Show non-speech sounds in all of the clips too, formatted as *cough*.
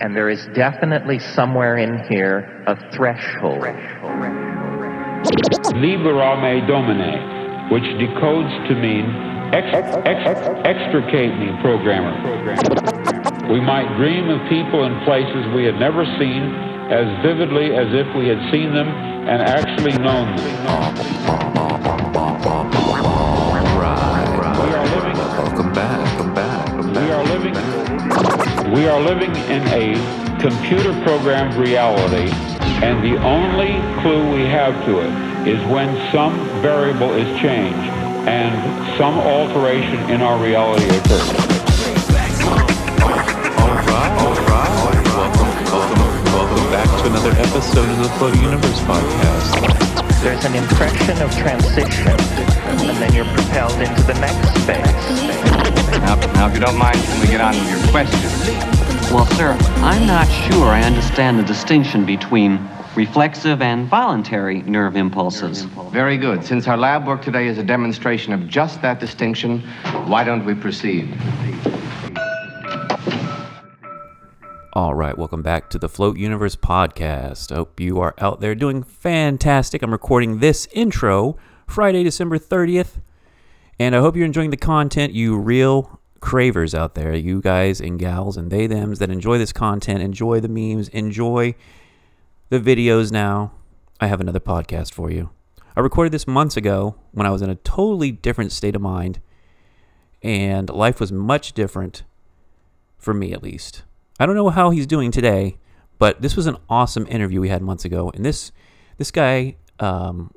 And there is definitely somewhere in here a threshold. Libera me domine, which decodes to mean ex, ex, extricate me, programmer. We might dream of people and places we had never seen as vividly as if we had seen them and actually known them. We are living in a computer-programmed reality, and the only clue we have to it is when some variable is changed and some alteration in our reality occurs. All right. All right. Welcome. Welcome. Welcome back to another episode of the Floating Universe podcast. There's an impression of transition, and then you're propelled into the next phase. Now, now, if you don't mind, can we get on with your question? Well, sir, I'm not sure I understand the distinction between reflexive and voluntary nerve impulses. Very good. Since our lab work today is a demonstration of just that distinction, why don't we proceed? All right. Welcome back to the Float Universe podcast. I hope you are out there doing fantastic. I'm recording this intro Friday, December 30th, and I hope you're enjoying the content, you real cravers out there, you guys and gals and they thems that enjoy this content, enjoy the memes, enjoy the videos now. I have another podcast for you. I recorded this months ago when I was in a totally different state of mind, and life was much different for me at least. I don't know how he's doing today, but this was an awesome interview we had months ago, and this this guy, um,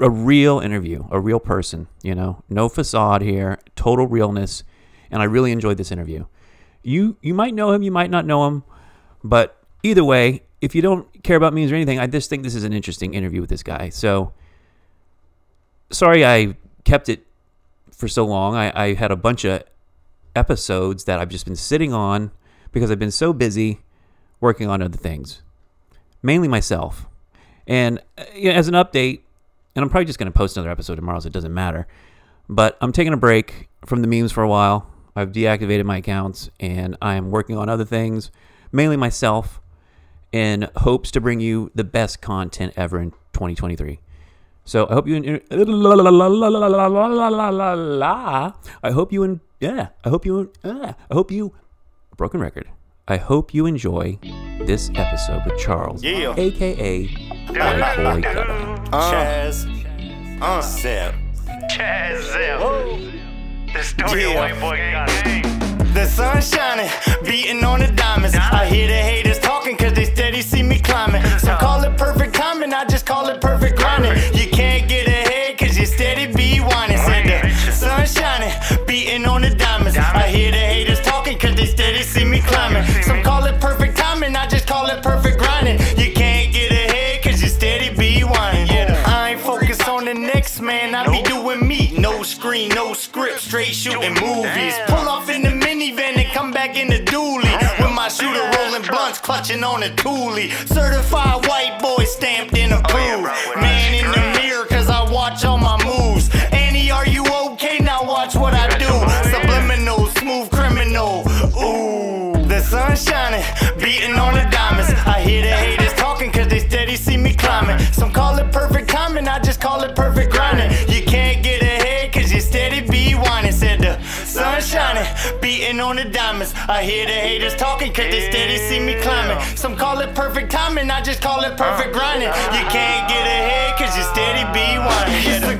a real interview, a real person, you know, no facade here, total realness, and I really enjoyed this interview. You you might know him, you might not know him, but either way, if you don't care about memes or anything, I just think this is an interesting interview with this guy. So sorry I kept it for so long. I, I had a bunch of episodes that I've just been sitting on because I've been so busy working on other things, mainly myself. And uh, you know, as an update, and I'm probably just going to post another episode tomorrow, so it doesn't matter. But I'm taking a break from the memes for a while. I've deactivated my accounts and I am working on other things, mainly myself, in hopes to bring you the best content ever in 2023. So I hope you. I hope you. en- Yeah. I hope you. I hope you. Broken record. I hope you enjoy this episode with Charles, Yeah. aka White Boy *laughs* Gutter. Chaz. Uh. Sip. The studio Yeah. white boy got The sun shining, beating on the diamonds. I hear the haters talking cause they steady see me climbing. Some call it perfect timing, I just call it perfect grinding. You can't get ahead cause you steady be whining. Said the sun shining, beating on the diamonds. I hear the screen, no script, straight shooting movies. Pull off in the minivan and come back in the dually. With my shooter rolling blunts, clutching on a toolie. Certified white boy stamped and approved. Man in the mirror, cause I watch all my moves. Annie, are you okay? Now watch what I do. Subliminal, smooth criminal. Ooh, the sun shining, beating on the diamonds. I hear the haters talking cause they steady see me climbing. Some call it perfect timing, I just call it shining, beating on the diamonds. I hear the haters talking cause they steady see me climbing. Some call it perfect timing, I just call it perfect uh. grinding. You can't get ahead cause you steady be whining.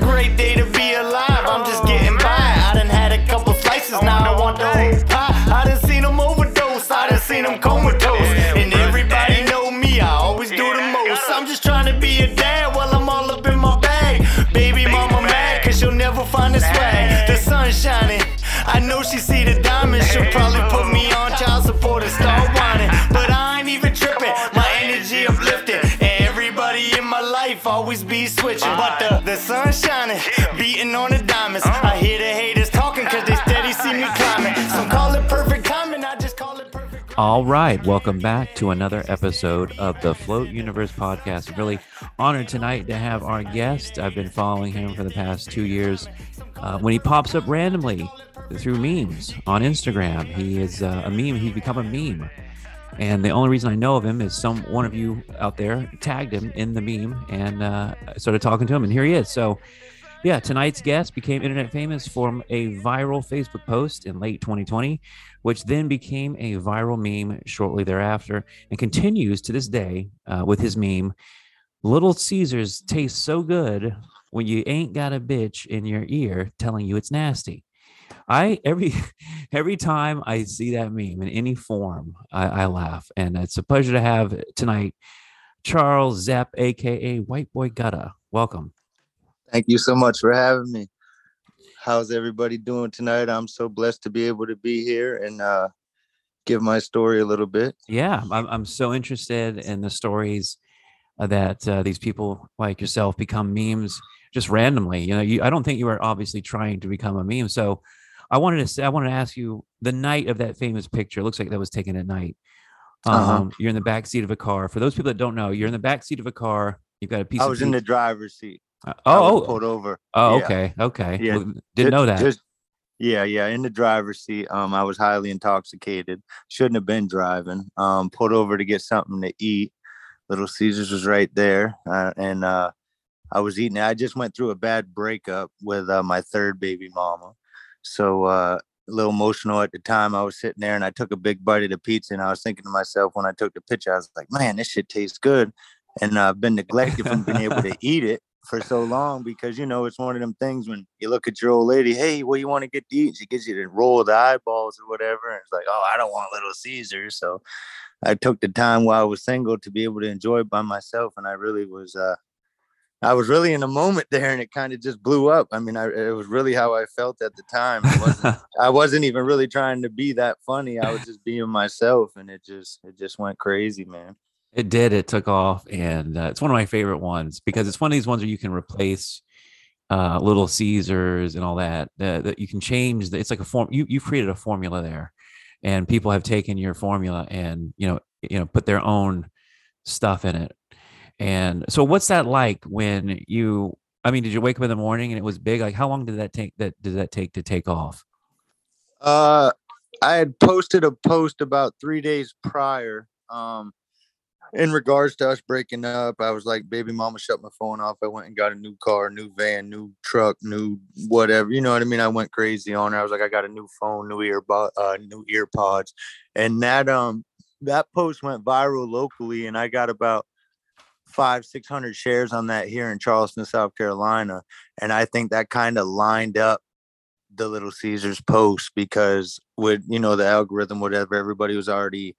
Switching. But the, the sun shining, beating on the diamonds. I hear the haters talking cause they steady see me *laughs* climbing. Some call it perfect timing, I just call it perfect. All right, welcome back to another episode of the Float Universe podcast. I'm really honored tonight to have our guest. I've been following him for the past two years. Uh, when he pops up randomly through memes on Instagram, he is uh, a meme. He's become a meme. And the only reason I know of him is some one of you out there tagged him in the meme and uh, started talking to him, and here he is. So, yeah, tonight's guest became internet famous from a viral Facebook post in late 2020, which then became a viral meme shortly thereafter, and continues to this day uh, with his meme. Little Caesars taste so good when you ain't got a bitch in your ear telling you it's nasty. I every *laughs* every time I see that meme in any form, I, I laugh, and it's a pleasure to have tonight Charles Zepp, aka White Boy Gutta. Welcome. Thank you so much for having me. How's everybody doing tonight? I'm so blessed to be able to be here and uh, give my story a little bit. Yeah, I'm I'm so interested in the stories that uh, these people like yourself become memes just randomly. You know, you, I don't think you were obviously trying to become a meme. So I wanted to say, I wanted to ask you the night of that famous picture. It looks like that was taken at night. Um, Uh-huh. You're in the back seat of a car. For those people that don't know, you're in the back seat of a car. You've got a piece I was in the driver's seat. Uh, oh, oh, pulled over. oh, Yeah. okay, okay. Yeah, Well, didn't know that. Just, yeah, yeah, in the driver's seat. Um, I was highly intoxicated. Shouldn't have been driving. Um, pulled over to get something to eat. Little Caesars was right there, uh, and uh, I was eating. it. I just went through a bad breakup with uh, my third baby mama, so uh, a little emotional at the time. I was sitting there and I took a big bite of the pizza, and I was thinking to myself when I took the picture, I was like, "Man, this shit tastes good," and uh, I've been neglected from being able to *laughs* eat it for so long because you know it's one of them things when you look at your old lady, hey, what do you want to get to eat? She gives you the roll of the eyeballs or whatever, and it's like, oh, I don't want Little Caesars. So I took the time while I was single to be able to enjoy it by myself, and I really was. uh I was really in a moment there, and it kind of just blew up. I mean, I, it was really how I felt at the time. Wasn't, *laughs* I wasn't even really trying to be that funny. I was just being myself, and it just it just went crazy, man. It did. It took off, and uh, it's one of my favorite ones because it's one of these ones where you can replace uh, Little Caesars and all that. Uh, that you can change. The, it's like a form. You you've created a formula there, and people have taken your formula and you know you know put their own stuff in it. And so, what's that like when you? I mean, did you wake up in the morning and it was big? Like, how long did that take? That did that take to take off? Uh, I had posted a post about three days prior. Um, in regards to us breaking up, I was like, "Baby, mama shut my phone off." I went and got a new car, new van, new truck, new whatever. You know what I mean? I went crazy on her. I was like, "I got a new phone, new earbud, uh, new ear pods," and that um that post went viral locally, and I got about five six hundred shares on that here in Charleston, South Carolina, and I think that kind of lined up the Little Caesars post because with you know the algorithm, whatever, everybody was already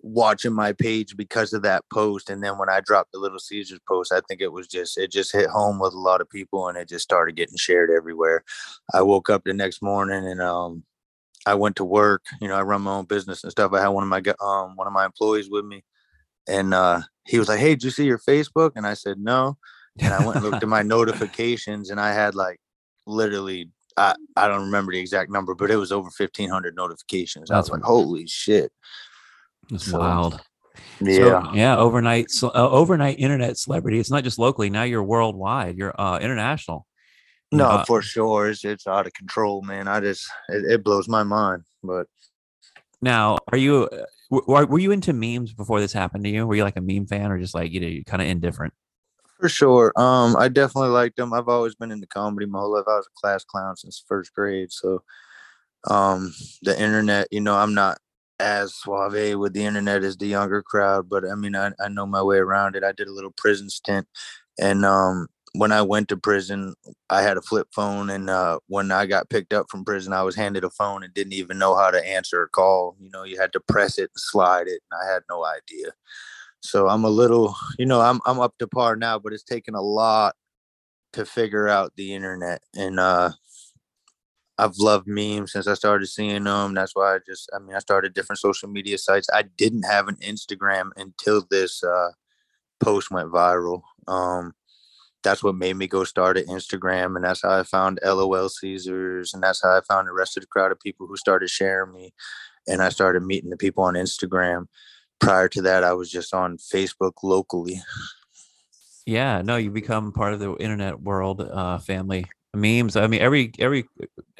watching my page because of that post. And then when I dropped the Little Caesars post, I think it was just it just hit home with a lot of people and it just started getting shared everywhere. I woke up the next morning and um I went to work. You know, I run my own business and stuff. I had one of my um one of my employees with me, and uh he was like, "Hey, did you see your Facebook?" And I said, "No." And I went and looked at my *laughs* notifications, and I had like literally I, I don't remember the exact number, but it was over fifteen hundred notifications. I was like, "Holy shit!" That's So, wild. Yeah, So, yeah. Overnight, ce- uh, overnight internet celebrity. It's not just locally. Now you're worldwide. You're uh, international. no, uh, for sure, it's it's out of control, man. I just it, it blows my mind, but Now, are you uh, were, were you into memes before this happened to you? Were you like a meme fan or just like you know kind of indifferent? for sure, um, I definitely liked them. I've always been into comedy my whole life. I was a class clown since first grade, so um, the internet, you know, I'm not as suave with the internet as the younger crowd, but I mean, I, I know my way around it. I did a little prison stint, and um, when I went to prison, I had a flip phone, and uh, when I got picked up from prison, I was handed a phone and didn't even know how to answer a call. You know, you had to press it and slide it, and I had no idea. So I'm a little, you know, I'm I'm up to par now, but it's taken a lot to figure out the internet, and uh, I've loved memes since I started seeing them. That's why I just, I mean, I started different social media sites. I didn't have an Instagram until this uh, post went viral. Um, that's what made me go start an Instagram, and that's how I found LOL Caesars, and that's how I found the rest of the crowd of people who started sharing me, and I started meeting the people on Instagram. Prior to that, I was just on Facebook locally. Yeah, no, you become part of the internet world uh, family. Memes. I mean, every every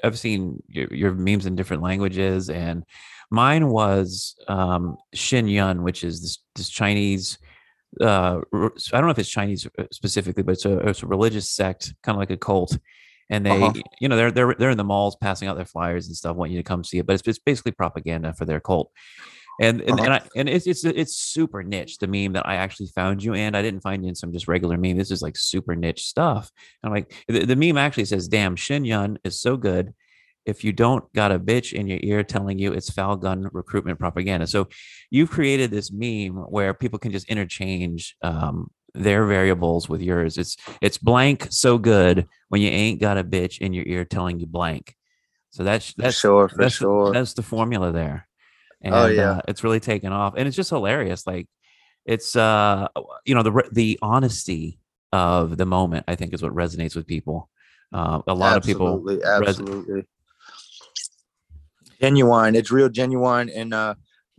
I've seen your, your memes in different languages, and Mine was um, Shen Yun, which is this, this Chinese. Uh, I don't know if it's Chinese uh, specifically, but it's a, it's a religious sect, kind of like a cult. And they, Uh-huh. you know, they're they're they're in the malls passing out their flyers and stuff, want you to come see it. But it's, it's basically propaganda for their cult. And and, Uh-huh. and, I, and it's it's it's super niche. The meme that I actually found you, and I didn't find you in some just regular meme. This is like super niche stuff. And I'm like, the, the meme actually says, "Damn, Shen Yun is so good." If you don't got a bitch in your ear telling you it's Falun Gong recruitment propaganda, so you've created this meme where people can just interchange um, their variables with yours. It's it's blank so good when you ain't got a bitch in your ear telling you blank. So that's For that's sure, for that's sure. The, that's the formula there. And, Oh, yeah. uh, it's really taken off, and it's just hilarious. Like it's uh you know the the honesty of the moment. I think is what resonates with people. Uh, a lot absolutely, of people res- absolutely genuine. It's real genuine, and uh,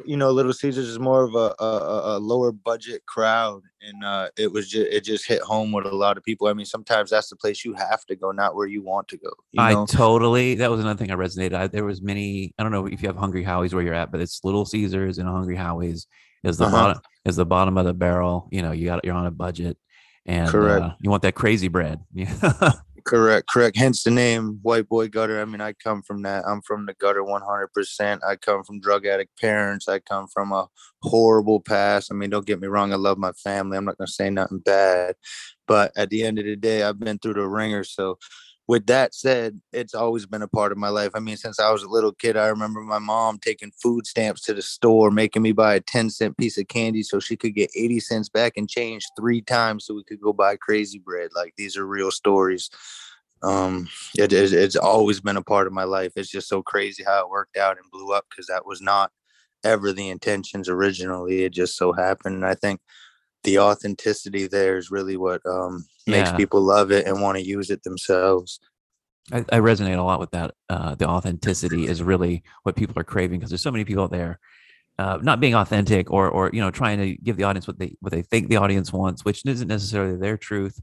you know, Little Caesars is more of a, a, a- lower budget crowd, and uh, it was just it just hit home with a lot of people. I mean, sometimes that's the place you have to go, not where you want to go. You I know? totally. That was another thing I resonated. I, there was many. I don't know if you have Hungry Howie's where you're at, but it's Little Caesars and Hungry Howie's is the Uh-huh. bottom is the bottom of the barrel. You know, you got you're on a budget, and uh, you want that crazy bread. *laughs* Yeah. Correct, correct. Hence the name White Boy Gutter. I mean, I come from that. I'm from the gutter 100%. I come from drug addict parents. I come from a horrible past. I mean, don't get me wrong. I love my family. I'm not going to say nothing bad. But at the end of the day, I've been through the ringer. So, with that said, it's always been a part of my life. I mean, since I was a little kid, I remember my mom taking food stamps to the store, making me buy a 10 cent piece of candy so she could get 80 cents back and change three times so we could go buy crazy bread. Like, these are real stories um it, it, it's always been a part of my life it's just so crazy how it worked out and blew up because that was not ever the intentions originally it just so happened and i think the authenticity there is really what um makes Yeah. people love it and want to use it themselves I, I resonate a lot with that. Uh, the authenticity is really what people are craving because there's so many people out there uh, not being authentic or or you know trying to give the audience what they what they think the audience wants, which isn't necessarily their truth.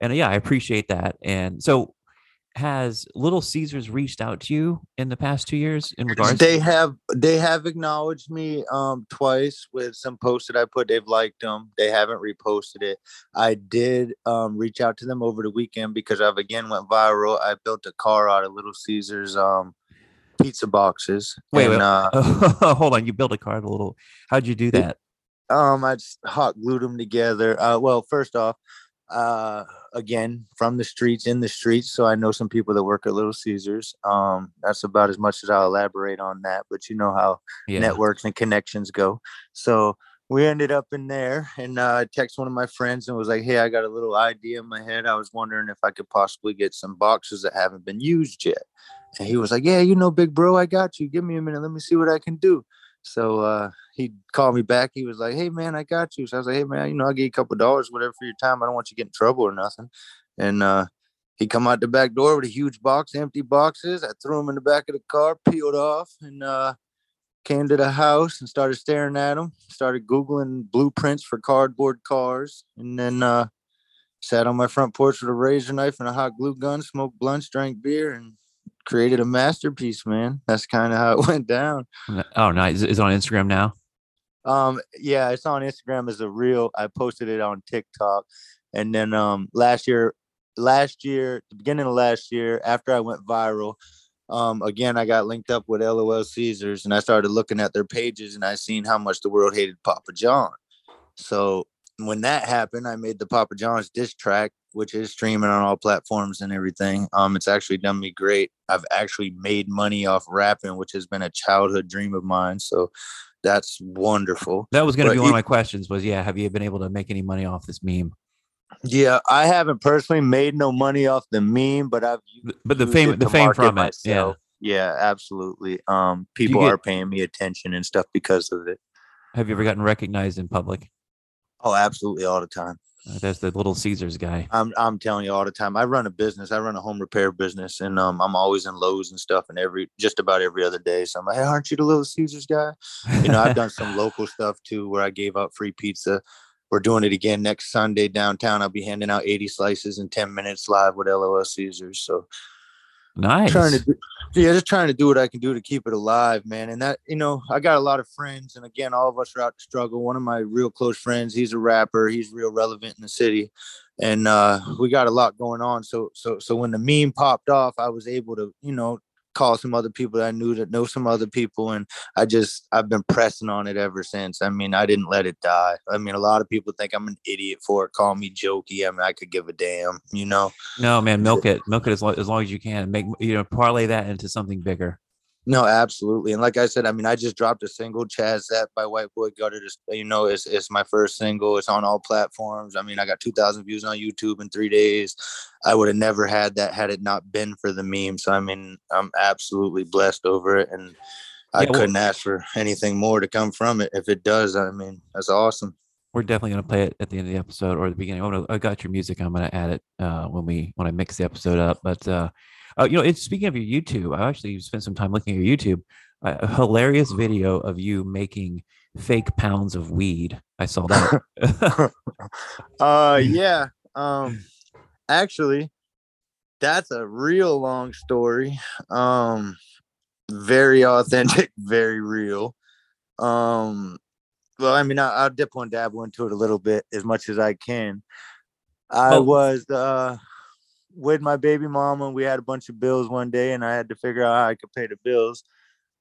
And yeah, I appreciate that. And so, has Little Caesars reached out to you in the past two years in regards? they have they have acknowledged me um twice with some posts that i put they've liked them they haven't reposted it i did um reach out to them over the weekend because i've again went viral i built a car out of little caesars um pizza boxes Wait, and, wait. uh *laughs* hold on. You built a card a little. How'd you do that? um i just hot glued them together uh well first off uh again from the streets in the streets so i know some people that work at little caesars um that's about as much as i'll elaborate on that but you know how Yeah. networks and connections go. So we ended up in there and uh, I text one of my friends and was like, Hey, I got a little idea in my head. I was wondering if I could possibly get some boxes that haven't been used yet. And he was like, Yeah, you know, big bro, I got you. Give me a minute. Let me see what I can do. So uh, he called me back. He was like, Hey, man, I got you. So I was like, Hey, man, you know, I'll give you a couple dollars, whatever for your time. I don't want you to get in trouble or nothing. And uh, he come out the back door with a huge box, empty boxes. I threw them in the back of the car, peeled off, and uh, came to the house and started staring at them. Started googling blueprints for cardboard cars, and then uh, sat on my front porch with a razor knife and a hot glue gun, smoked blunts, drank beer, and created a masterpiece. Man, that's kind of how it *laughs* went down. Oh, nice. Is it on Instagram now? Um, yeah, it's on Instagram as a reel. I posted it on TikTok, and then um last year, last year, the beginning of last year, after I went viral, um again I got linked up with LOL Caesars, and I started looking at their pages, and I seen how much the world hated Papa John. So when that happened, I made the Papa John's diss track, which is streaming on all platforms and everything. Um, it's actually done me great. I've actually made money off rapping, which has been a childhood dream of mine. So that's wonderful. That was going to be one of my questions. Was yeah, have you been able to make any money off this meme? Yeah, I haven't personally made no money off the meme, but I've But the fame, the fame from it. Yeah. Yeah, absolutely. Um, people get- are paying me attention and stuff because of it. Have you ever gotten recognized in public? Oh, absolutely, all the time. Uh, That's the Little Caesars guy. I'm I'm telling you all the time. I run a business. I run a home repair business, and um, I'm always in Lowe's and stuff, and every just about every other day. So I'm like, hey, aren't you the Little Caesars guy? You know, I've done some *laughs* local stuff too, where I gave out free pizza. We're doing it again next Sunday downtown. I'll be handing out 80 slices in 10 minutes live with LOL Caesars. So Nice. trying to do, yeah, just trying to do what I can do to keep it alive, man. And that, you know, I got a lot of friends, and again, all of us are out to struggle. One of my real close friends, he's a rapper, he's real relevant in the city, and uh, we got a lot going on. So, so, so when the meme popped off, I was able to, you know, call some other people that I knew that know some other people, and I just I've been pressing on it ever since. I mean, I didn't let it die. I mean, a lot of people think I'm an idiot for it, call me jokey. I mean, I could give a damn, you know. No, man, milk it, milk it as long, as long as you can. Make you know, parlay that into something bigger. No, absolutely. And like I said, I mean, I just dropped a single, Chaz That by White Boy Gutter. Just you know, it's it's my first single. It's on all platforms. I mean, I got two thousand views on YouTube in three days. I would have never had that had it not been for the meme. So I mean, I'm absolutely blessed over it, and I Yeah, well- couldn't ask for anything more to come from it. If it does, I mean, that's awesome. We're definitely gonna play it at the end of the episode or the beginning. I'm gonna, I got your music. I'm gonna add it uh, when we when I mix the episode up. But uh, uh, you know, it's speaking of your YouTube, I actually spent some time looking at your YouTube. Uh, a hilarious video of you making fake pounds of weed. I saw that. *laughs* Uh *laughs* yeah. Um actually that's a real long story. Um very authentic, *laughs* very real. Um well, I mean I, I'll dip one dabble into it a little bit as much as I can. I Oh. was uh with my baby mama. We had a bunch of bills one day and I had to figure out how I could pay the bills.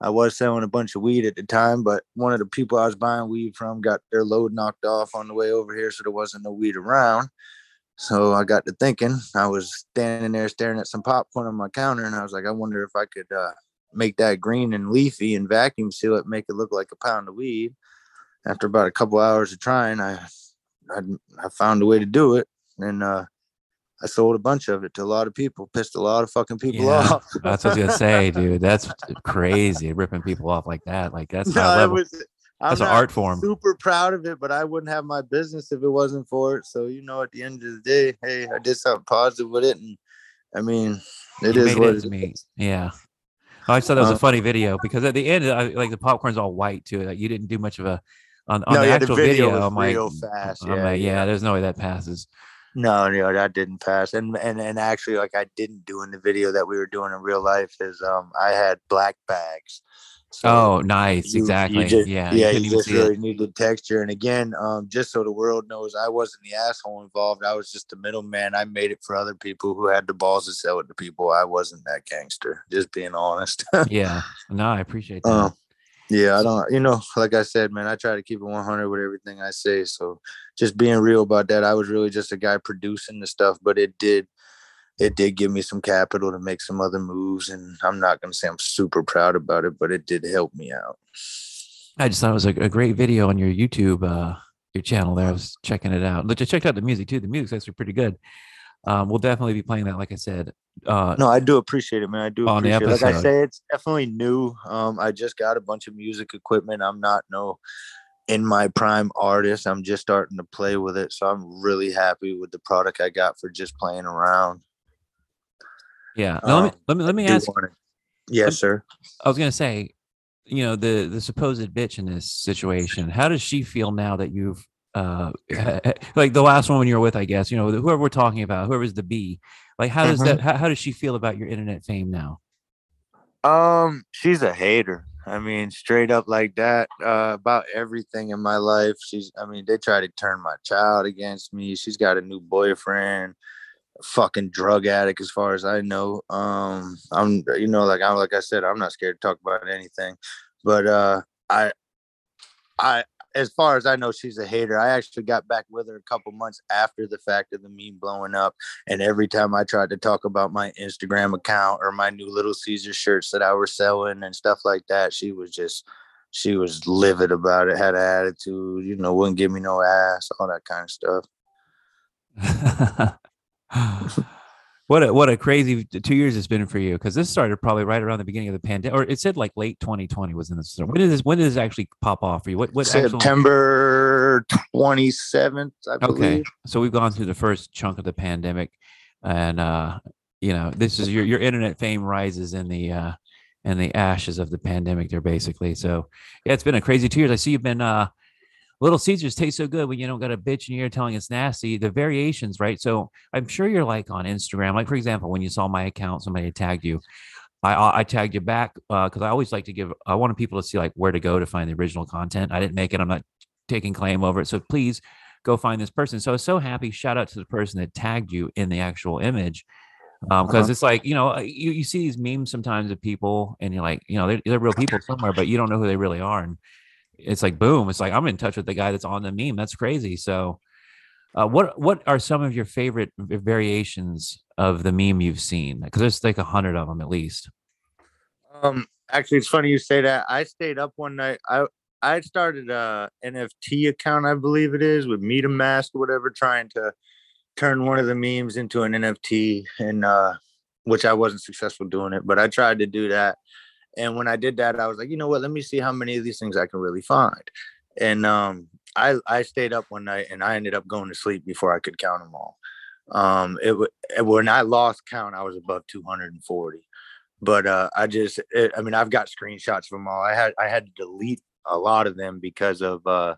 I was selling a bunch of weed at the time, but one of the people I was buying weed from got their load knocked off on the way over here, so there wasn't no weed around. So I got to thinking. I was standing there staring at some popcorn on my counter, and I was like, I wonder if I could uh, make that green and leafy and vacuum seal it, make it look like a pound of weed. After about a couple hours of trying, I I, I found a way to do it, and uh, I sold a bunch of it to a lot of people. Pissed a lot of fucking people Yeah, off. *laughs* That's what I was gonna say, *laughs* dude. That's crazy, ripping people off like that. Like that's No, high level. was- That's an art form. Super proud of it, but I wouldn't have my business if it wasn't for it. So you know, at the end of the day, hey, I did something positive with it, and I mean, it You is what it is. Yeah. I just thought that was a Uh, funny video because at the end, I, like the popcorn's all white too. Like you didn't do much of a on, on No, the yeah, the actual video video. was I'm like, real fast, I'm yeah, like, yeah, yeah. there's no way that passes. No, no, that didn't pass. And and and actually, like I didn't do in the video that we were doing in real life is um I had black bags. So oh, nice, you- you exactly. just- yeah, yeah, you you just really it. needed texture. And again, um, just so the world knows, I wasn't the asshole involved. I was just the middleman. I made it for other people who had the balls to sell it to people. I wasn't that gangster. Just being honest. Yeah, no, I appreciate *laughs* that. Um, yeah, I don't. You know, like I said, man, I try to keep it 100 with everything I say. So just being real about that, I was really just a guy producing the stuff, but it did. It did give me some capital to make some other moves, and I'm not gonna say I'm super proud about it, but it did help me out. I just thought it was a, a great video on your YouTube, uh, your channel there. I was checking it out. Look, I checked out the music too. The music's actually pretty good. Um, we'll definitely be playing that, like I said. Uh, No, I do appreciate it, man. I do On the appreciate it. Like I say, it's definitely new. Um, I just got a bunch of music equipment. I'm not no in my prime artist. I'm just starting to play with it. So I'm really happy with the product I got for just playing around. yeah. Now, let me Um, let me let me ask. Yes, sir. I was gonna say, you know, the the supposed bitch in this situation. How does she feel now that you've uh *laughs* like the last woman you're with? I guess you know whoever we're talking about, whoever's the B. Like, how does Mhm. that? How, how does she feel about your internet fame now? Um, she's a hater. I mean, straight up like that, uh, about everything in my life. She's I mean, they try to turn my child against me. She's got a new boyfriend, fucking drug addict, as far as I know. Um, I'm you know, like I'm like I said, I'm not scared to talk about anything. But uh I I as far as I know, she's a hater. I actually got back with her a couple months after the fact of the meme blowing up. And every time I tried to talk about my Instagram account or my new Little Caesar shirts that I was selling and stuff like that, she was just she was livid about it, had an attitude, you know, wouldn't give me no ass, all that kind of stuff. *laughs* what a what a crazy two years it's been for you because this started probably right around the beginning of the pandemic, or it said like late 2020 was in the start. When did this when did this actually pop off for you? What what actual- September 27th, I Okay, so we've gone through the first chunk of the pandemic, and uh, you know this is your your internet fame rises in the uh, in the ashes of the pandemic there basically. So yeah, it's been a crazy two years. I see you've been uh, Little Caesars taste so good when you don't got a bitch in your ear telling it's nasty. The variations, right? So I'm sure you're like on Instagram. Like for example, when you saw my account, somebody had tagged you. I I tagged you back because I always like to give. I wanted people to see like where to go to find the original content. I didn't make it. I'm not taking claim over it. So please go find this person. So I was so happy. Shout out to the person that tagged you in the actual image. Um, because Uh-huh. it's like, you know, uh, you, you see these memes sometimes of people and you're like, you know, they're, they're real people somewhere, but you don't know who they really are. And it's like, boom, it's like, I'm in touch with the guy that's on the meme. That's crazy. So, uh, what, what are some of your favorite variations of the meme you've seen? Because there's like a hundred of them at least. Um, actually, it's funny you say that. I stayed up one night. I I started a NFT account, I believe it is, with MetaMask or whatever, trying to turn one of the memes into an NFT, and uh, which I wasn't successful doing it, but I tried to do that. And when I did that, I was like, you know what? Let me see how many of these things I can really find. And um, I I stayed up one night, and I ended up going to sleep before I could count them all. Um, it wa- when I lost count, I was above 240 but uh i just it, i mean i've got screenshots from all i had i had to delete a lot of them because of uh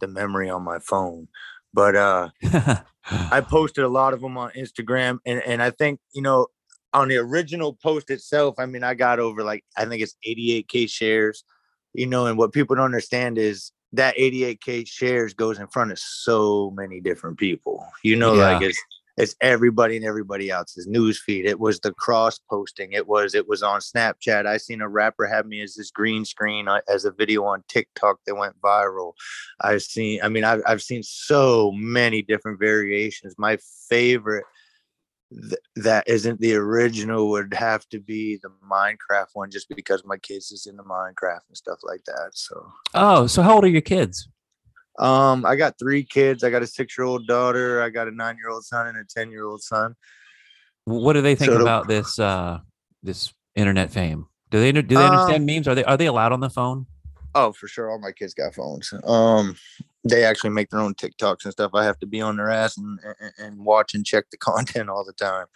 the memory on my phone but uh *laughs* i posted a lot of them on instagram and and i think you know on the original post itself i mean i got over like i think it's 88k shares you know and what people don't understand is that 88k shares goes in front of so many different people you know like it's it's everybody and everybody else's newsfeed. It was the cross posting. It was it was on Snapchat. I seen a rapper have me as this green screen uh, as a video on TikTok that went viral. I've seen. I mean, I've I've seen so many different variations. My favorite th- that isn't the original would have to be the Minecraft one, just because my kids is into Minecraft and stuff like that. So. oh, so how old are your kids? Um, I got three kids. I got a six-year-old daughter. I got a nine-year-old son and a ten-year-old son. What do they think So the- about this, uh, this internet fame? Do they, do they Um, understand memes? Are they, are they allowed on the phone? Oh, for sure. All my kids got phones. Um, they actually make their own TikToks and stuff. I have to be on their ass and, and, and watch and check the *laughs* content all the time.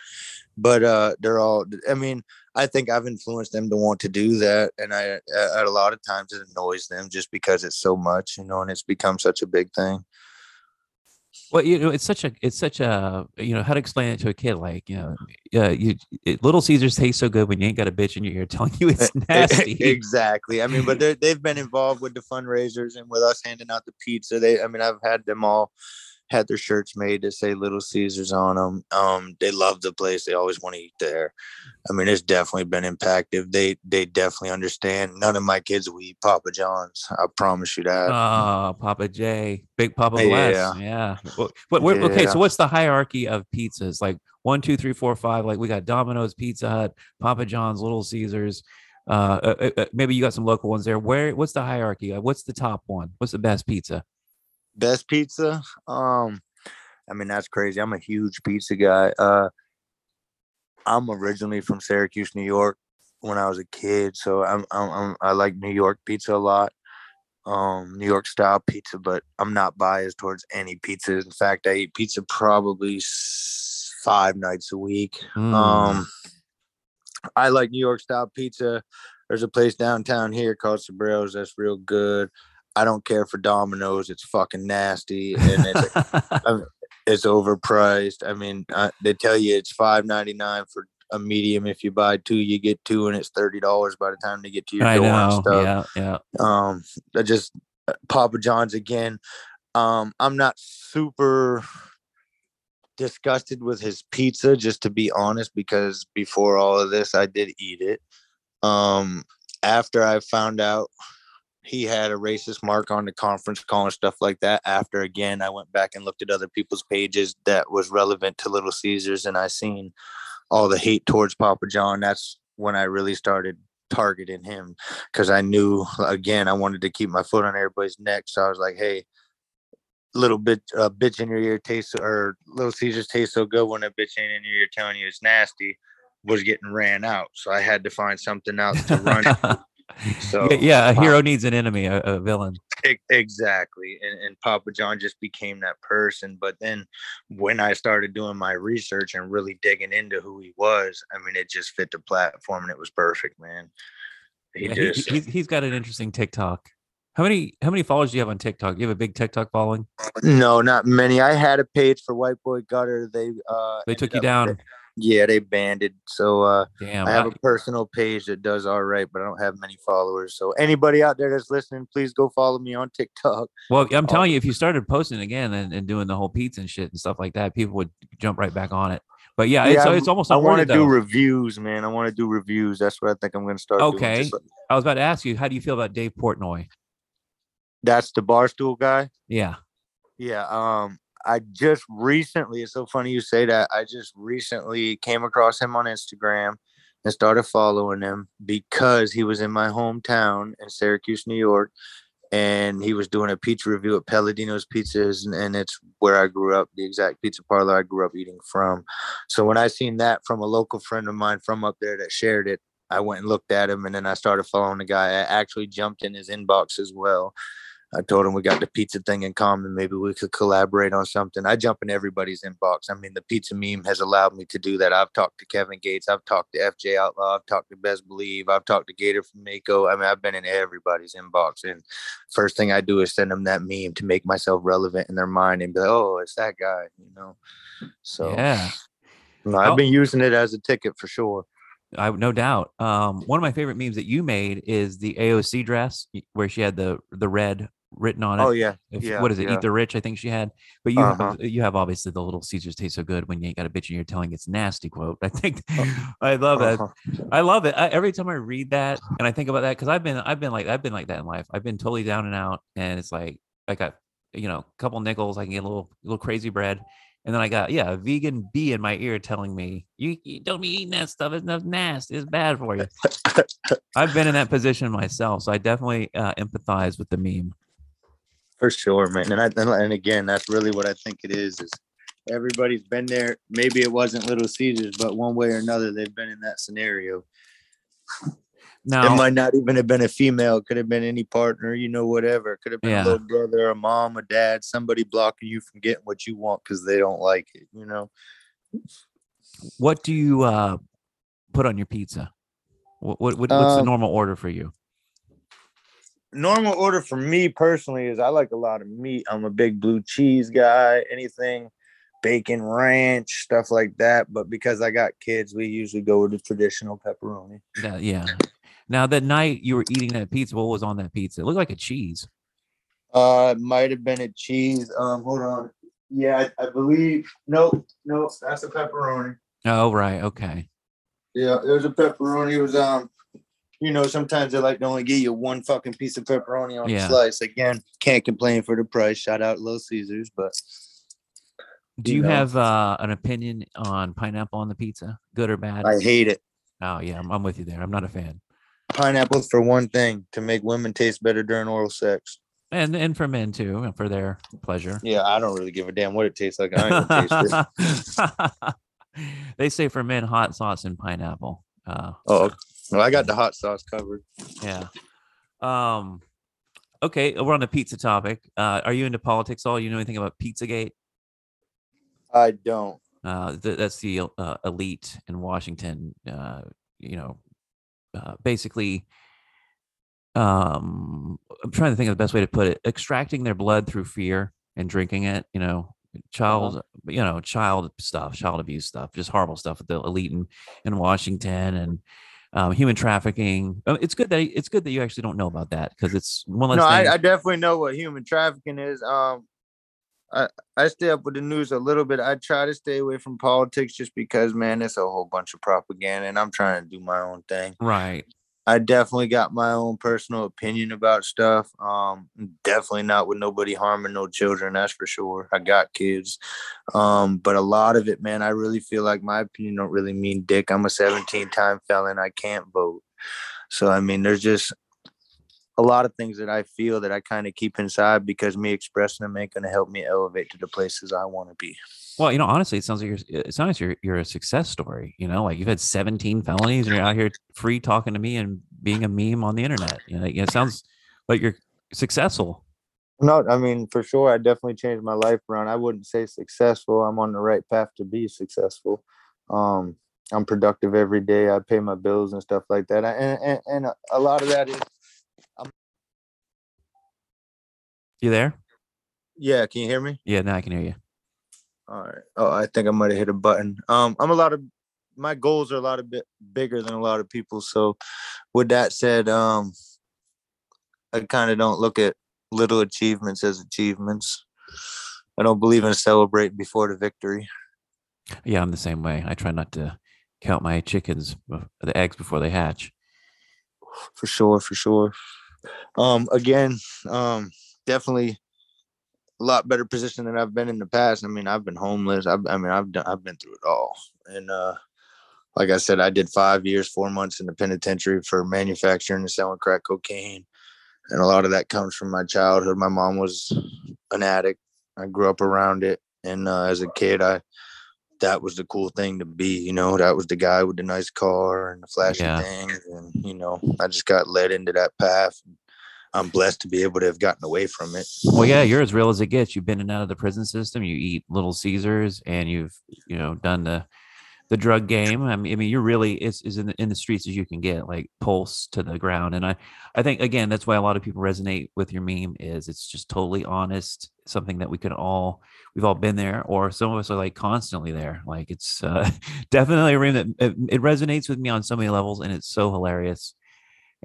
But uh, they're all. I mean, I think I've influenced them to want to do that, and I at a lot of times it annoys them just because it's so much, you know, and it's become such a big thing. Well, you know, it's such a, it's such a, you know, how to explain it to a kid, like, you know, uh, you, it, Little Caesars taste so good when you ain't got a bitch in your ear telling you it's *laughs* nasty. exactly. I mean, but *laughs* they they've been involved with the fundraisers and with us handing out the pizza. They, I mean, I've had them all had their shirts made that say Little Caesars on them. Um, they love the place. They always want to eat there. I mean, it's definitely been impactful. They they definitely understand. None of my kids will eat Papa John's. I promise you that. Oh, Papa J, Big Papa Yeah. Bless. Yeah. Well, But what, okay, Yeah. so what's the hierarchy of pizzas? Like one, two, three, four, five. Like we got Domino's, Pizza Hut, Papa John's, Little Caesars. Uh, uh, uh, uh, maybe you got some local ones there. Where? What's the hierarchy? What's the top one? What's the best pizza? Best pizza. Um, I mean, that's crazy. I'm a huge pizza guy. Uh, I'm originally from Syracuse, New York, when I was a kid, so I'm, I'm, I'm I like New York pizza a lot. Um, New York style pizza, but I'm not biased towards any pizza. In fact, I eat pizza probably five nights a week. Mm. Um, I like New York style pizza. There's a place downtown here called Sabreros that's real good. I don't care for Domino's. It's fucking nasty and it's *laughs* it's overpriced. I mean, uh, they tell you it's five ninety nine for a medium. If you buy two, you get two, and it's thirty dollars by the time they get to your I door and know. stuff. Yeah, yeah. Um, I just uh, Papa John's again. Um, I'm not super disgusted with his pizza, just to be honest, because before all of this, I did eat it. Um, after I found out he had a racist mark on the conference call and stuff like that, after again, I went back and looked at other people's pages that was relevant to Little Caesars, and I seen all the hate towards Papa John. That's when I really started targeting him because I knew again I wanted to keep my foot on everybody's neck. So I was like, hey, little bit uh, bitch in your ear tastes or little Caesars tastes so good when a bitch ain't in your ear telling you it's nasty was getting ran out. So I had to find something else to run. *laughs* So yeah, a hero needs an enemy, a, a villain. Exactly and, and papa john just became that person but then when i started doing my research and really digging into who he was i mean it just fit the platform and it was perfect man he Yeah, he- just he's, he's got an interesting TikTok. How many how many followers do you have on TikTok? Do you have a big TikTok following? No, not many. I had a page for White Boy Gutter. They uh They took you down. Yeah, they banned it. So uh Damn. I have I- a personal page that does all right, but I don't have many followers. So anybody out there that's listening, please go follow me on TikTok. well, I'm telling you, if you started posting again and, and doing the whole pizza and shit and stuff like that, people would jump right back on it. But yeah, it's, Yeah, it's almost I want to do reviews, man. I want to do reviews. That's what I think I'm going to start. Okay. Like- I was about to ask you, how do you feel about Dave Portnoy? That's the barstool guy. Yeah. Yeah. Um, I just recently, it's so funny you say that. I just recently came across him on Instagram and started following him because he was in my hometown in Syracuse, New York. And he was doing a pizza review at Palladino's Pizzas, and, and it's where I grew up, the exact pizza parlor I grew up eating from. So when I seen that from a local friend of mine from up there that shared it, I went and looked at him, and then I started following the guy. I actually jumped in his inbox as well. I told him we got the pizza thing in common. Maybe we could collaborate on something. I jump in everybody's inbox. I mean, the pizza meme has allowed me to do that. I've talked to Kevin Gates. I've talked to FJ Outlaw. I've talked to Best Believe. I've talked to Gator from Mako. I mean, I've been in everybody's inbox. And first thing I do is send them that meme to make myself relevant in their mind and be like, oh, it's that guy, you know? So Yeah. no, I've been using it as a ticket for sure. I no doubt. Um, one of my favorite memes that you made is the AOC dress where she had the the red written on it. Oh, yeah. If- yeah, what is it? yeah. Eat the rich, I think she had. But you Uh-huh. have you have obviously the little Caesars taste so good when you ain't got a bitch and you're telling it's nasty quote. I think Uh, *laughs* I love that. Uh-huh. I love it. I, every time I read that and I think about that because I've been I've been like I've been like that in life. I've been totally down and out, and it's like I got you know a couple nickels. I can get a little little crazy bread, and then I got yeah a vegan bee in my ear telling me you, you don't be eating that stuff. It's not nasty. It's bad for you. *laughs* I've been in that position myself, so I definitely uh, empathize with the meme. For sure, man. And I and, again, that's really what I think it is. Is everybody's been there. Maybe it wasn't Little Caesars, but one way or another, they've been in that scenario. Now, It might not even have been a female. It could have been any partner, you know, whatever. It could have been Yeah. a little brother, a mom, a dad, somebody blocking you from getting what you want because they don't like it. You know. what do you uh, put on your pizza? What, what, what what's the Um, normal order for you? Normal order for me personally is I like a lot of meat. I'm a big blue cheese guy. Anything bacon ranch stuff like that. But because I got kids, we usually go with the traditional pepperoni. That- yeah. Now that night you were eating that pizza, what was on that pizza? It looked like a cheese. Uh, it might have been a cheese. Um, hold on. Yeah, I, I believe. Nope, nope. That's a pepperoni. Oh, right. Okay. Yeah, it was a pepperoni. It was um, you know, sometimes they like to only give you one fucking piece of pepperoni on Yeah. a slice. Again, can't complain for the price. Shout out Little Caesars, but Do You you know. have uh, an opinion on pineapple on the pizza? Good or bad? I hate it. oh, yeah. I'm, I'm with you there. I'm not a fan. Pineapples for one thing to make women taste better during oral sex. And and for men too, for their pleasure. Yeah, I don't really give a damn what it tastes like. I taste it. *laughs* they say for men, hot sauce and pineapple. Uh, Oh, well, I got the hot sauce covered. yeah. Um. Okay, we're on the pizza topic. Uh, are you into politics? All you know anything about Pizzagate? I don't. Uh, th- that's the uh, elite in Washington. Uh, you know, uh, basically, um, I'm trying to think of the best way to put it. Extracting their blood through fear and drinking it. You know, child, you know, child stuff, child abuse stuff, just horrible stuff with the elite in, in Washington and um, human trafficking. Uh, It's good that it's good that you actually don't know about that because it's one less No, thing. I, I definitely know what human trafficking is. Um, I I stay up with the news a little bit. I try to stay away from politics just because, man, it's a whole bunch of propaganda, and I'm trying to do my own thing. right. I definitely got my own personal opinion about stuff. Um, definitely not with nobody harming no children, that's for sure. I got kids. Um, but a lot of it, man, I really feel like my opinion don't really mean dick. I'm a 17 time felon. I can't vote. So I mean, there's just a lot of things that I feel that I kind of keep inside because me expressing them ain't gonna help me elevate to the places I want to be. Well, you know, honestly, it sounds like you're it sounds like you're you're a success story. You know, like you've had 17 felonies and you're out here free talking to me and being a meme on the internet. You know, it sounds like you're successful. No, I mean for sure, I definitely changed my life around. I wouldn't say successful. I'm on the right path to be successful. Um, I'm productive every day. I pay my bills and stuff like that. I- And and, and a lot of that is, I'm, You there? Yeah, can you hear me? Yeah, now I can hear you. All right. Oh, I think I might have hit a button. Um, I'm a lot of my goals are a lot of bit bigger than a lot of people. So, with that said, um, I kind of don't look at little achievements as achievements. I don't believe in celebrating before the victory. Yeah, I'm the same way. I try not to count my chickens, the eggs before they hatch. For sure, for sure. Um, again, um, definitely a lot better position than I've been in the past. I mean, I've been homeless. I've, I mean, I've done, I've been through it all. And uh, like I said, I did five years, four months in the penitentiary for manufacturing and selling crack cocaine. And a lot of that comes from my childhood. My mom was an addict. I grew up around it. And uh, as a kid, I that was the cool thing to be. You know, that was the guy with the nice car and the flashy Yeah. things. And you know, I just got led into that path. I'm blessed to be able to have gotten away from it. Well, yeah, you're as real as it gets. You've been in and out of the prison system. You eat Little Caesars, and you've you know done the the drug game. I mean, I mean, you're really is is in the, in the streets as you can get, like pulse to the ground. And I I think again that's why a lot of people resonate with your meme. Is it's just totally honest, something that we could all we've all been there, or some of us are like constantly there. Like it's uh, *laughs* definitely a room that it, it resonates with me on so many levels, and it's so hilarious.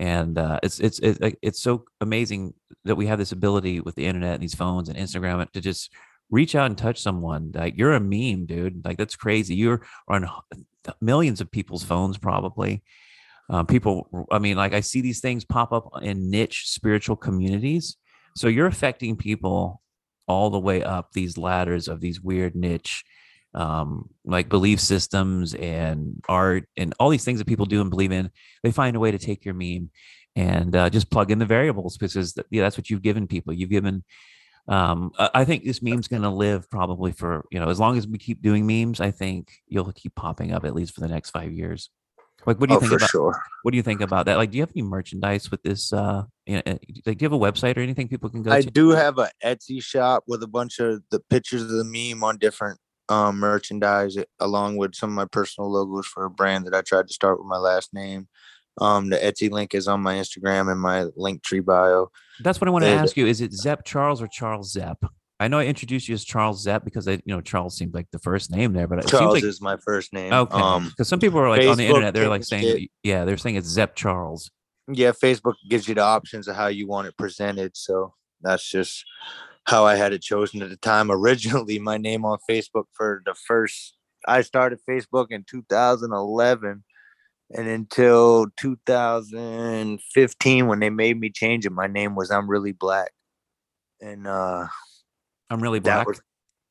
And uh, it's it's it's so amazing that we have this ability with the internet and these phones and Instagram to just reach out and touch someone. Like you're a meme, dude. Like that's crazy. You're on millions of people's phones, probably. Um, people, I mean, like I see these things pop up in niche spiritual communities. So you're affecting people all the way up these ladders of these weird niche um like belief systems and art and all these things that people do and believe in they find a way to take your meme and uh, just plug in the variables because yeah, that's what you've given people. You've given um i think this meme's going to live probably for you know as long as we keep doing memes i think you'll keep popping up at least for the next five years. Like what do you Oh, think about sure. what do you think about that? Like do you have any merchandise with this uh you know, like do you have a website or anything people can go to I to? do have a Etsy shop with a bunch of the pictures of the meme on different um, merchandise, along with some of my personal logos for a brand that I tried to start with my last name. Um, the Etsy link is on my Instagram and my Linktree bio. That's what I want to And- ask you. Is it Zepp Charles or Charles Zepp? I know I introduced you as Charles Zepp because I, you know, Charles seemed like the first name there, but it Charles seems like is my first name. okay. Um, Because some people are like on the internet, they're like saying, it. yeah, they're saying it's Zepp Charles. yeah, Facebook gives you the options of how you want it presented. So that's just how I had it chosen at the time. Originally, my name on Facebook for the first, I started Facebook in 2011. And until 2015, when they made me change it, my name was I'm Really Black. And uh, I'm really black. was,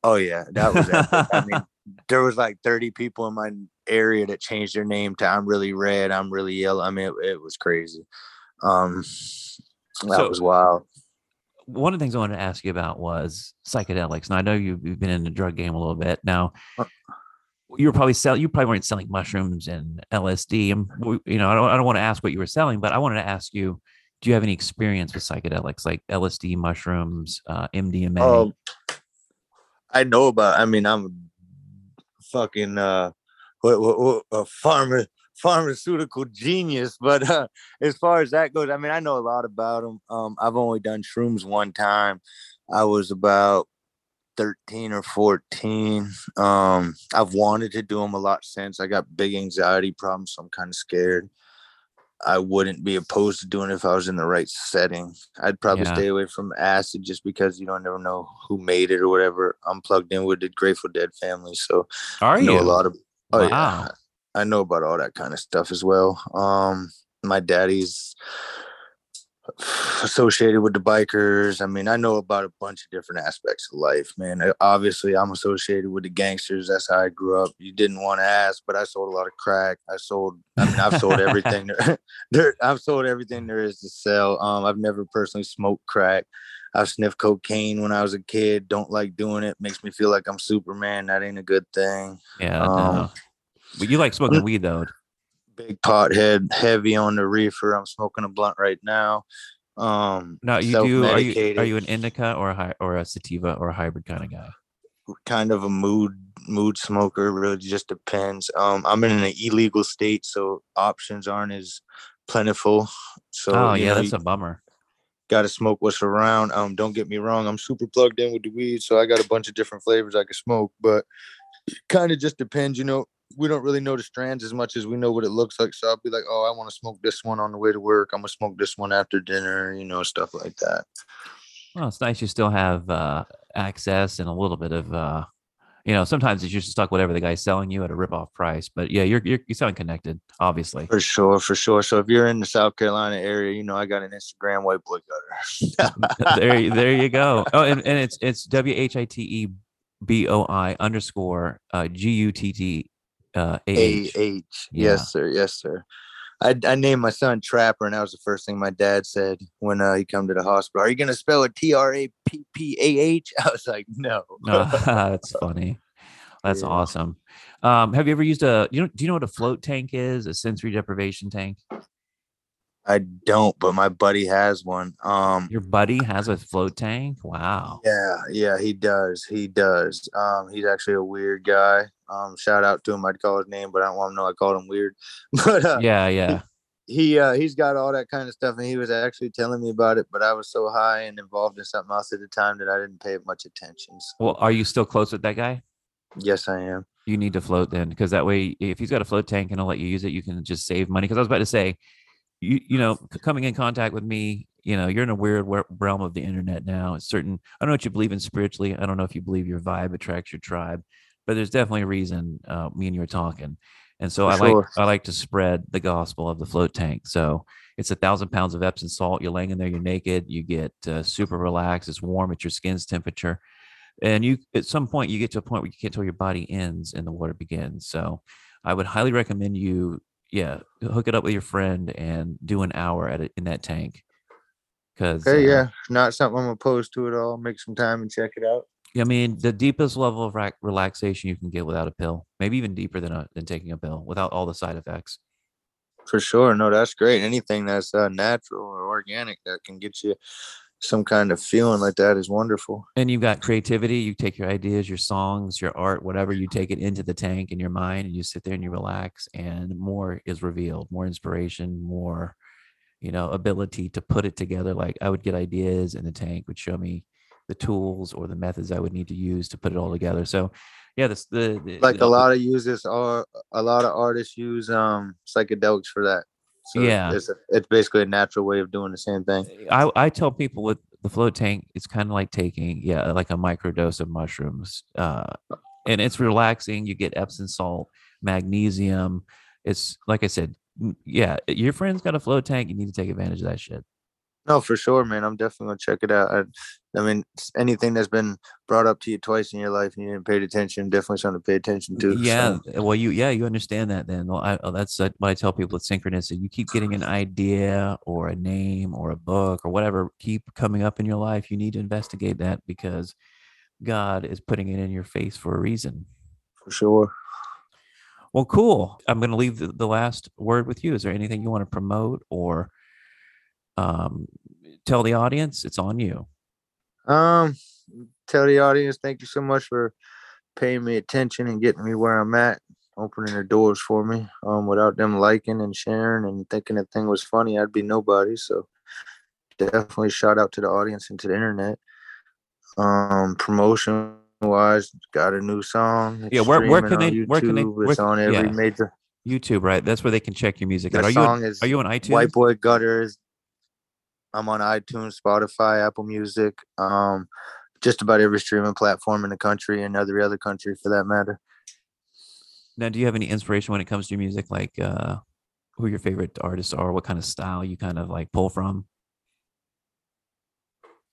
oh, yeah, that was. I mean, *laughs* there was like 30 people in my area that changed their name to I'm Really Red, I'm Really Yellow. I mean, it, it was crazy. Um, that So- was wild. One of the things I wanted to ask you about was psychedelics. And I know you've, you've been in the drug game a little bit now. Uh. You were probably sell. You probably weren't selling mushrooms and LSD. And you know, I don't. I don't want to ask what you were selling, but I wanted to ask you: Do you have any experience with psychedelics like LSD, mushrooms, uh, MDMA? Um, I know about. I mean, I'm a fucking uh, what, what, what, a pharma pharmaceutical genius. But uh, as far as that goes, I mean, I know a lot about them. Um, I've only done shrooms one time. I was about 13 or 14. Um, I've wanted to do them a lot since. I got big anxiety problems, so I'm kind of scared. I wouldn't be opposed to doing it if I was in the right setting. I'd probably Yeah. stay away from acid just because you don't never know who made it or whatever. I'm plugged in with the Grateful Dead family, so Are I you? know a lot of. Oh Wow. yeah, I know about all that kind of stuff as well. Um, my daddy's associated with the bikers. I mean, I know about a bunch of different aspects of life, man. Obviously, I'm associated with the gangsters. That's how I grew up. You didn't want to ask, but I sold a lot of crack. I sold. I mean, I've sold everything there, *laughs* there. I've sold everything there is to sell. Um, I've never personally smoked crack. I've sniffed cocaine when I was a kid. Don't like doing it. Makes me feel like I'm Superman. That ain't a good thing. Yeah. Um. But you like smoking weed though. big pothead, heavy on the reefer. I'm smoking a blunt right now. Um, No, you do. Are you are you an indica or a hy- or a sativa or a hybrid kind of guy? kind of a mood mood smoker? Really, just depends. Um, I'm in an illegal state, so options aren't as plentiful. So oh yeah, know, that's a bummer. Got to smoke what's around. Um, don't get me wrong, I'm super plugged in with the weed, so I got a bunch of different flavors I can smoke. But kind of just depends, you know. We don't really know the strands as much as we know what it looks like. So I'll be like, oh, I want to smoke this one on the way to work. I'm gonna smoke this one after dinner, you know, stuff like that. Well, it's nice you still have uh, access and a little bit of, uh, you know, sometimes it's just stuck whatever the guy's selling you at a rip-off price. But yeah, you're you're you sound connected, obviously. For sure, for sure. So if you're in the South Carolina area, you know I got an Instagram white boy gutter. *laughs* there, there you go. Oh, and, and it's it's W H I T E B O I underscore uh, G U T T uh, A A H. H. Yeah. Yes, sir. Yes, sir. I, I named my son Trapper, and that was the first thing my dad said when uh, he come to the hospital. Are you gonna spell it T R A P P A H? *laughs* I was like, no. Oh, *laughs* *laughs* that's funny. That's Yeah. awesome. Um, have you ever used a you know do you know what a float tank is? A sensory deprivation tank? I don't, but my buddy has one. Um, Your buddy has a float tank? Wow. yeah, yeah, he does. He does. Um, he's actually a weird guy. Um, shout out to him. I'd call his name, but I don't want him to know I called him weird. *laughs* But uh, Yeah, yeah. he uh he's got all that kind of stuff and he was actually telling me about it but i was so high and involved in something else at the time that i didn't pay much attention so, Well, are you still close with that guy? yes i am You need to float then, because that way, if he's got a float tank and he'll let you use it, you can just save money. Because I was about to say, you you know, coming in contact with me, you know, you're in a weird realm of the internet now. It's certain. I don't know what you believe in spiritually. I don't know if you believe your vibe attracts your tribe, but there's definitely a reason. Uh, me and you are talking, and so For I like. I like to spread the gospel of the float tank. So it's a thousand pounds of Epsom salt. You're laying in there, you're naked, you get uh, super relaxed. It's warm at your skin's temperature, and you at some point you get to a point where you can't tell your body ends and the water begins. So I would highly recommend you, yeah, hook it up with your friend and do an hour at it in that tank. Because okay yeah not something i'm opposed to at all make some time and check it out I mean, the deepest level of rac- relaxation you can get without a pill, maybe even deeper than a, than taking a pill, without all the side effects. for sure no that's great anything that's uh, natural or organic that can get you some kind of feeling like that is wonderful and you've got creativity you take your ideas your songs your art whatever you take it into the tank in your mind and you sit there and you relax and more is revealed more inspiration more you know ability to put it together like i would get ideas and the tank would show me the tools or the methods i would need to use to put it all together so yeah this the, the like the- a lot of users are a lot of artists use um psychedelics for that so Yeah. it's, a, it's basically a natural way of doing the same thing I, I tell people with the float tank, it's kind of like taking, yeah, like a microdose of mushrooms. Uh, and it's relaxing. You get Epsom salt, magnesium. It's like I said, yeah, your friend's got a float tank. You need to take advantage of that shit. No, for sure, man. I'm definitely gonna check it out. I, I mean, anything that's been brought up to you twice in your life and you didn't pay attention, definitely something to pay attention to. yeah. so. Well, you, yeah, you understand that then. Well, I, uh, that's uh, what I tell people with synchronicity. You keep getting an idea or a name or a book or whatever keep coming up in your life. You need to investigate that because God is putting it in your face for a reason. for sure. Well, cool. I'm going to leave the, the last word with you. Is there anything you want to promote or um, tell the audience? It's on you. Um, tell the audience thank you so much for paying me attention and getting me where I'm at, opening the doors for me. Um, without them liking and sharing and thinking the thing was funny, I'd be nobody. So definitely shout out to the audience and to the internet. Um, promotion wise, got a new song. Yeah, where- where can they- where can they- YouTube, where It's on every yeah. major. YouTube, right? That's where they can check your music. out. The Are you song on, is are you on iTunes? White Boy Gutters. I'm on iTunes, Spotify, Apple Music, um, just about every streaming platform in the country and every other country for that matter. Now, do you have any inspiration when it comes to your music? Like uh, who your favorite artists are? What kind of style you kind of like pull from?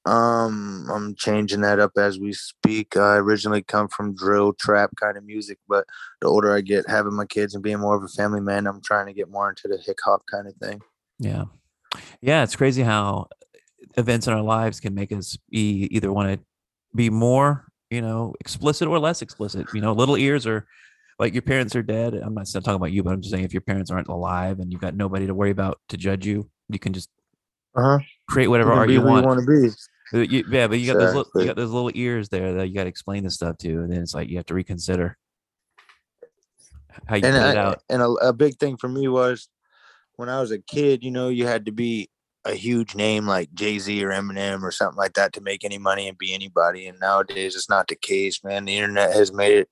Um, I'm changing that up as we speak. I originally come from drill trap kind of music, but the older I get, having my kids and being more of a family man, I'm trying to get more into the hip hop kind of thing. Yeah. Yeah. It's crazy how events in our lives can make us be either want to be more, you know, explicit or less explicit. You know, little ears are like your parents are dead. I'm not talking about you, but I'm just saying if your parents aren't alive and you've got nobody to worry about to judge you, you can just Uh huh. create whatever you who want. you want to be. Uh, you- yeah, but you got those little, you got those little ears there that you got to explain this stuff to, and then it's like you have to reconsider how you and put it out. and a, a big thing for me was when I was a kid, you know, you had to be a huge name like Jay Z or Eminem or something like that to make any money and be anybody. And nowadays, it's not the case, man. The internet has made it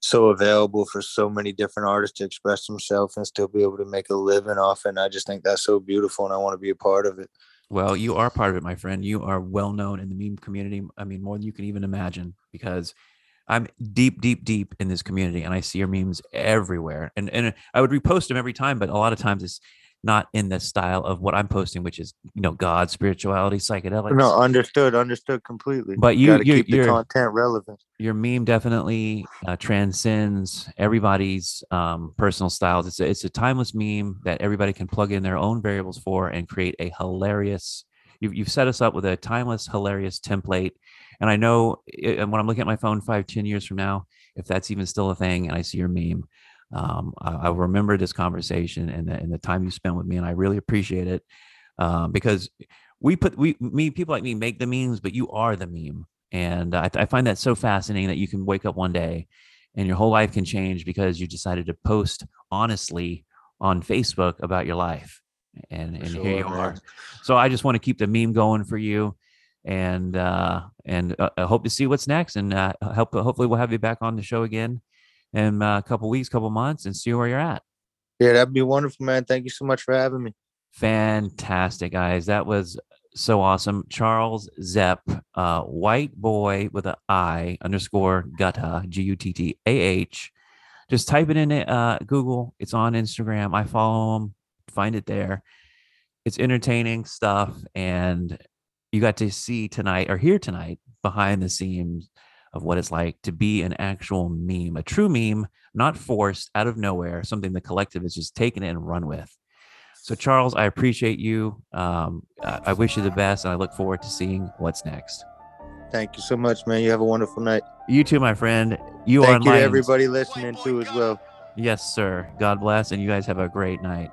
so available for so many different artists to express themselves and still be able to make a living off it. And I just think that's so beautiful, and I want to be a part of it. Well, you are part of it, my friend. You are well known in the meme community. I mean, more than you can even imagine, because I'm deep, deep, deep in this community, and I see your memes everywhere. And and I would repost them every time, but a lot of times it's not in the style of what I'm posting, which is you know God, spirituality, psychedelics. No, understood, understood completely. But you, you keep the your content relevant. your meme definitely uh, transcends everybody's um, personal styles. It's a, it's a timeless meme that everybody can plug in their own variables for and create a hilarious. You've, you've set us up with a timeless, hilarious template. And I know i- and when I'm looking at my phone five, ten years from now, if that's even still a thing, and I see your meme, um, I, I remember this conversation and the, and the time you spent with me, and I really appreciate it um, because we put we me people like me make the memes, but you are the meme, and I, I find that so fascinating that you can wake up one day and your whole life can change because you decided to post honestly on Facebook about your life, and and here you man. are. So I just want to keep the meme going for you. And uh, and uh, I hope to see what's next, and uh, help. Hopefully, we'll have you back on the show again in uh, a couple weeks, couple months, and see where you're at. Yeah, that'd be wonderful, man. Thank you so much for having me. Fantastic, guys. That was so awesome. Charles Zepp, uh, white boy with a I underscore gutta, G U T T A H. Just type it in uh, Google. It's on Instagram. I follow him. Find it there. It's entertaining stuff. And you got to see tonight or hear tonight behind the scenes of what it's like to be an actual meme, a true meme, not forced out of nowhere, something the collective has just taken it and run with. So, Charles, I appreciate you. Um, I wish you the best, and I look forward to seeing what's next. Thank you so much, man. You have a wonderful night. You too, my friend. You are Thank you to everybody listening too as well. Yes, sir. God bless, and you guys have a great night.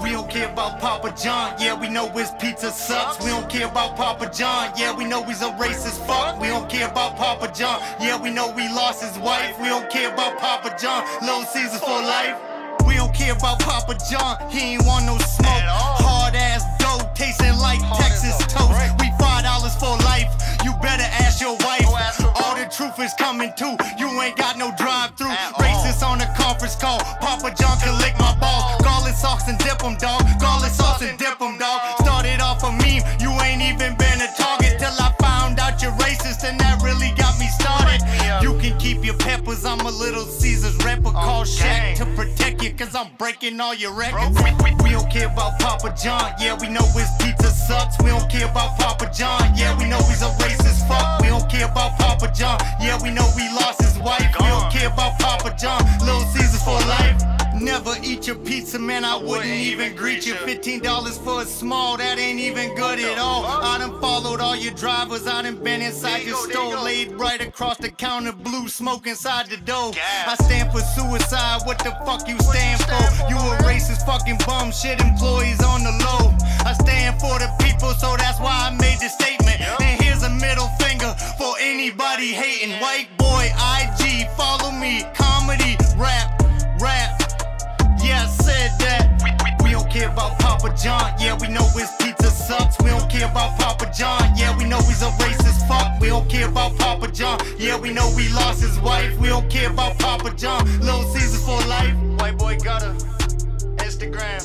We don't care about Papa John, yeah, we know his pizza sucks. We don't care about Papa John, yeah, we know he's a racist fuck. We don't care about Papa John, yeah, we know we lost his wife. We don't care about Papa John, Little Caesars for life. We don't care about Papa John, he ain't want no smoke. Hard ass dough, tasting like Texas toast. We five dollars for life, you better ask your wife. Truth is coming too, you ain't got no drive through. Racist on a conference call, Papa John can lick my balls. Garlic sauce and dip dip 'em, dog. Garlic sauce and dip 'em, dog. Started off a meme, you ain't even been a target till I found out you're racist, and that really got me started. You can keep your peppers, I'm a little Caesar's rapper called Shaq to protect cause I'm breaking all your records. We, we, we don't care about Papa John, yeah, we know his pizza sucks. We don't care about Papa John, yeah, we know he's a racist fuck. We don't care about Papa John, yeah, we know we lost his wife. We don't care about Papa John, Little Caesars for life. Never eat your pizza, man. I wouldn't even greet you. Fifteen dollars for a small, that ain't even good at all. I done followed all your drivers. I done been inside your store, laid right across the counter, blue smoke inside the door. I stand for suicide. What the fuck you stand for? You a racist fucking bum shit. Employees on the low. I stand for the people, so that's why I made this statement. And here's a middle finger for anybody hating. White boy, IG, follow me. Comedy, rap, rap. Yeah, I said that. We, we, we don't care about Papa John. Yeah, we know his pizza sucks. We don't care about Papa John. Yeah, we know he's a racist fuck. We don't care about Papa John. Yeah, we know we lost his wife. We don't care about Papa John. Little Caesars for life. White boy got a Instagram.